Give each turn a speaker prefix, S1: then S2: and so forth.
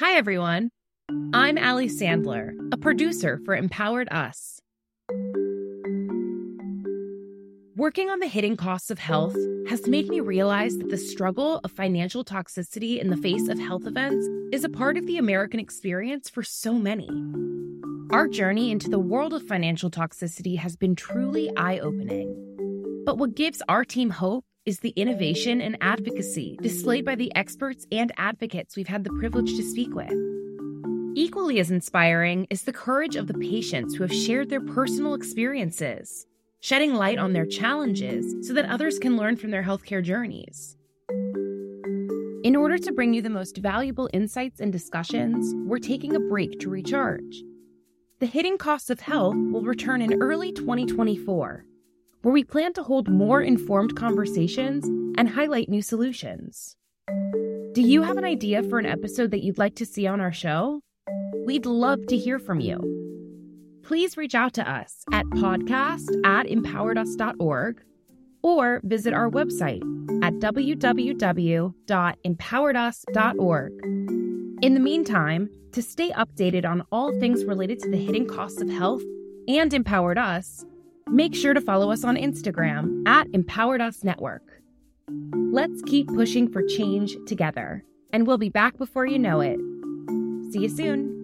S1: Hi, everyone. I'm Allie Sandler, a producer for Empowered Us. Working on the hidden costs of health has made me realize that the struggle of financial toxicity in the face of health events is a part of the American experience for so many. Our journey into the world of financial toxicity has been truly eye opening. But what gives our team hope is the innovation and advocacy displayed by the experts and advocates we've had the privilege to speak with. Equally as inspiring is the courage of the patients who have shared their personal experiences, shedding light on their challenges so that others can learn from their healthcare journeys. In order to bring you the most valuable insights and discussions, we're taking a break to recharge. The Hidden Costs of Health will return in early 2024 where we plan to hold more informed conversations and highlight new solutions. Do you have an idea for an episode that you'd like to see on our show? We'd love to hear from you. Please reach out to us at podcast at empoweredus.org or visit our website at www.empoweredus.org. In the meantime, to stay updated on all things related to the hidden costs of health and Empowered Us, Make sure to follow us on Instagram at Empowered Us Network. Let's keep pushing for change together, and we'll be back before you know it. See you soon.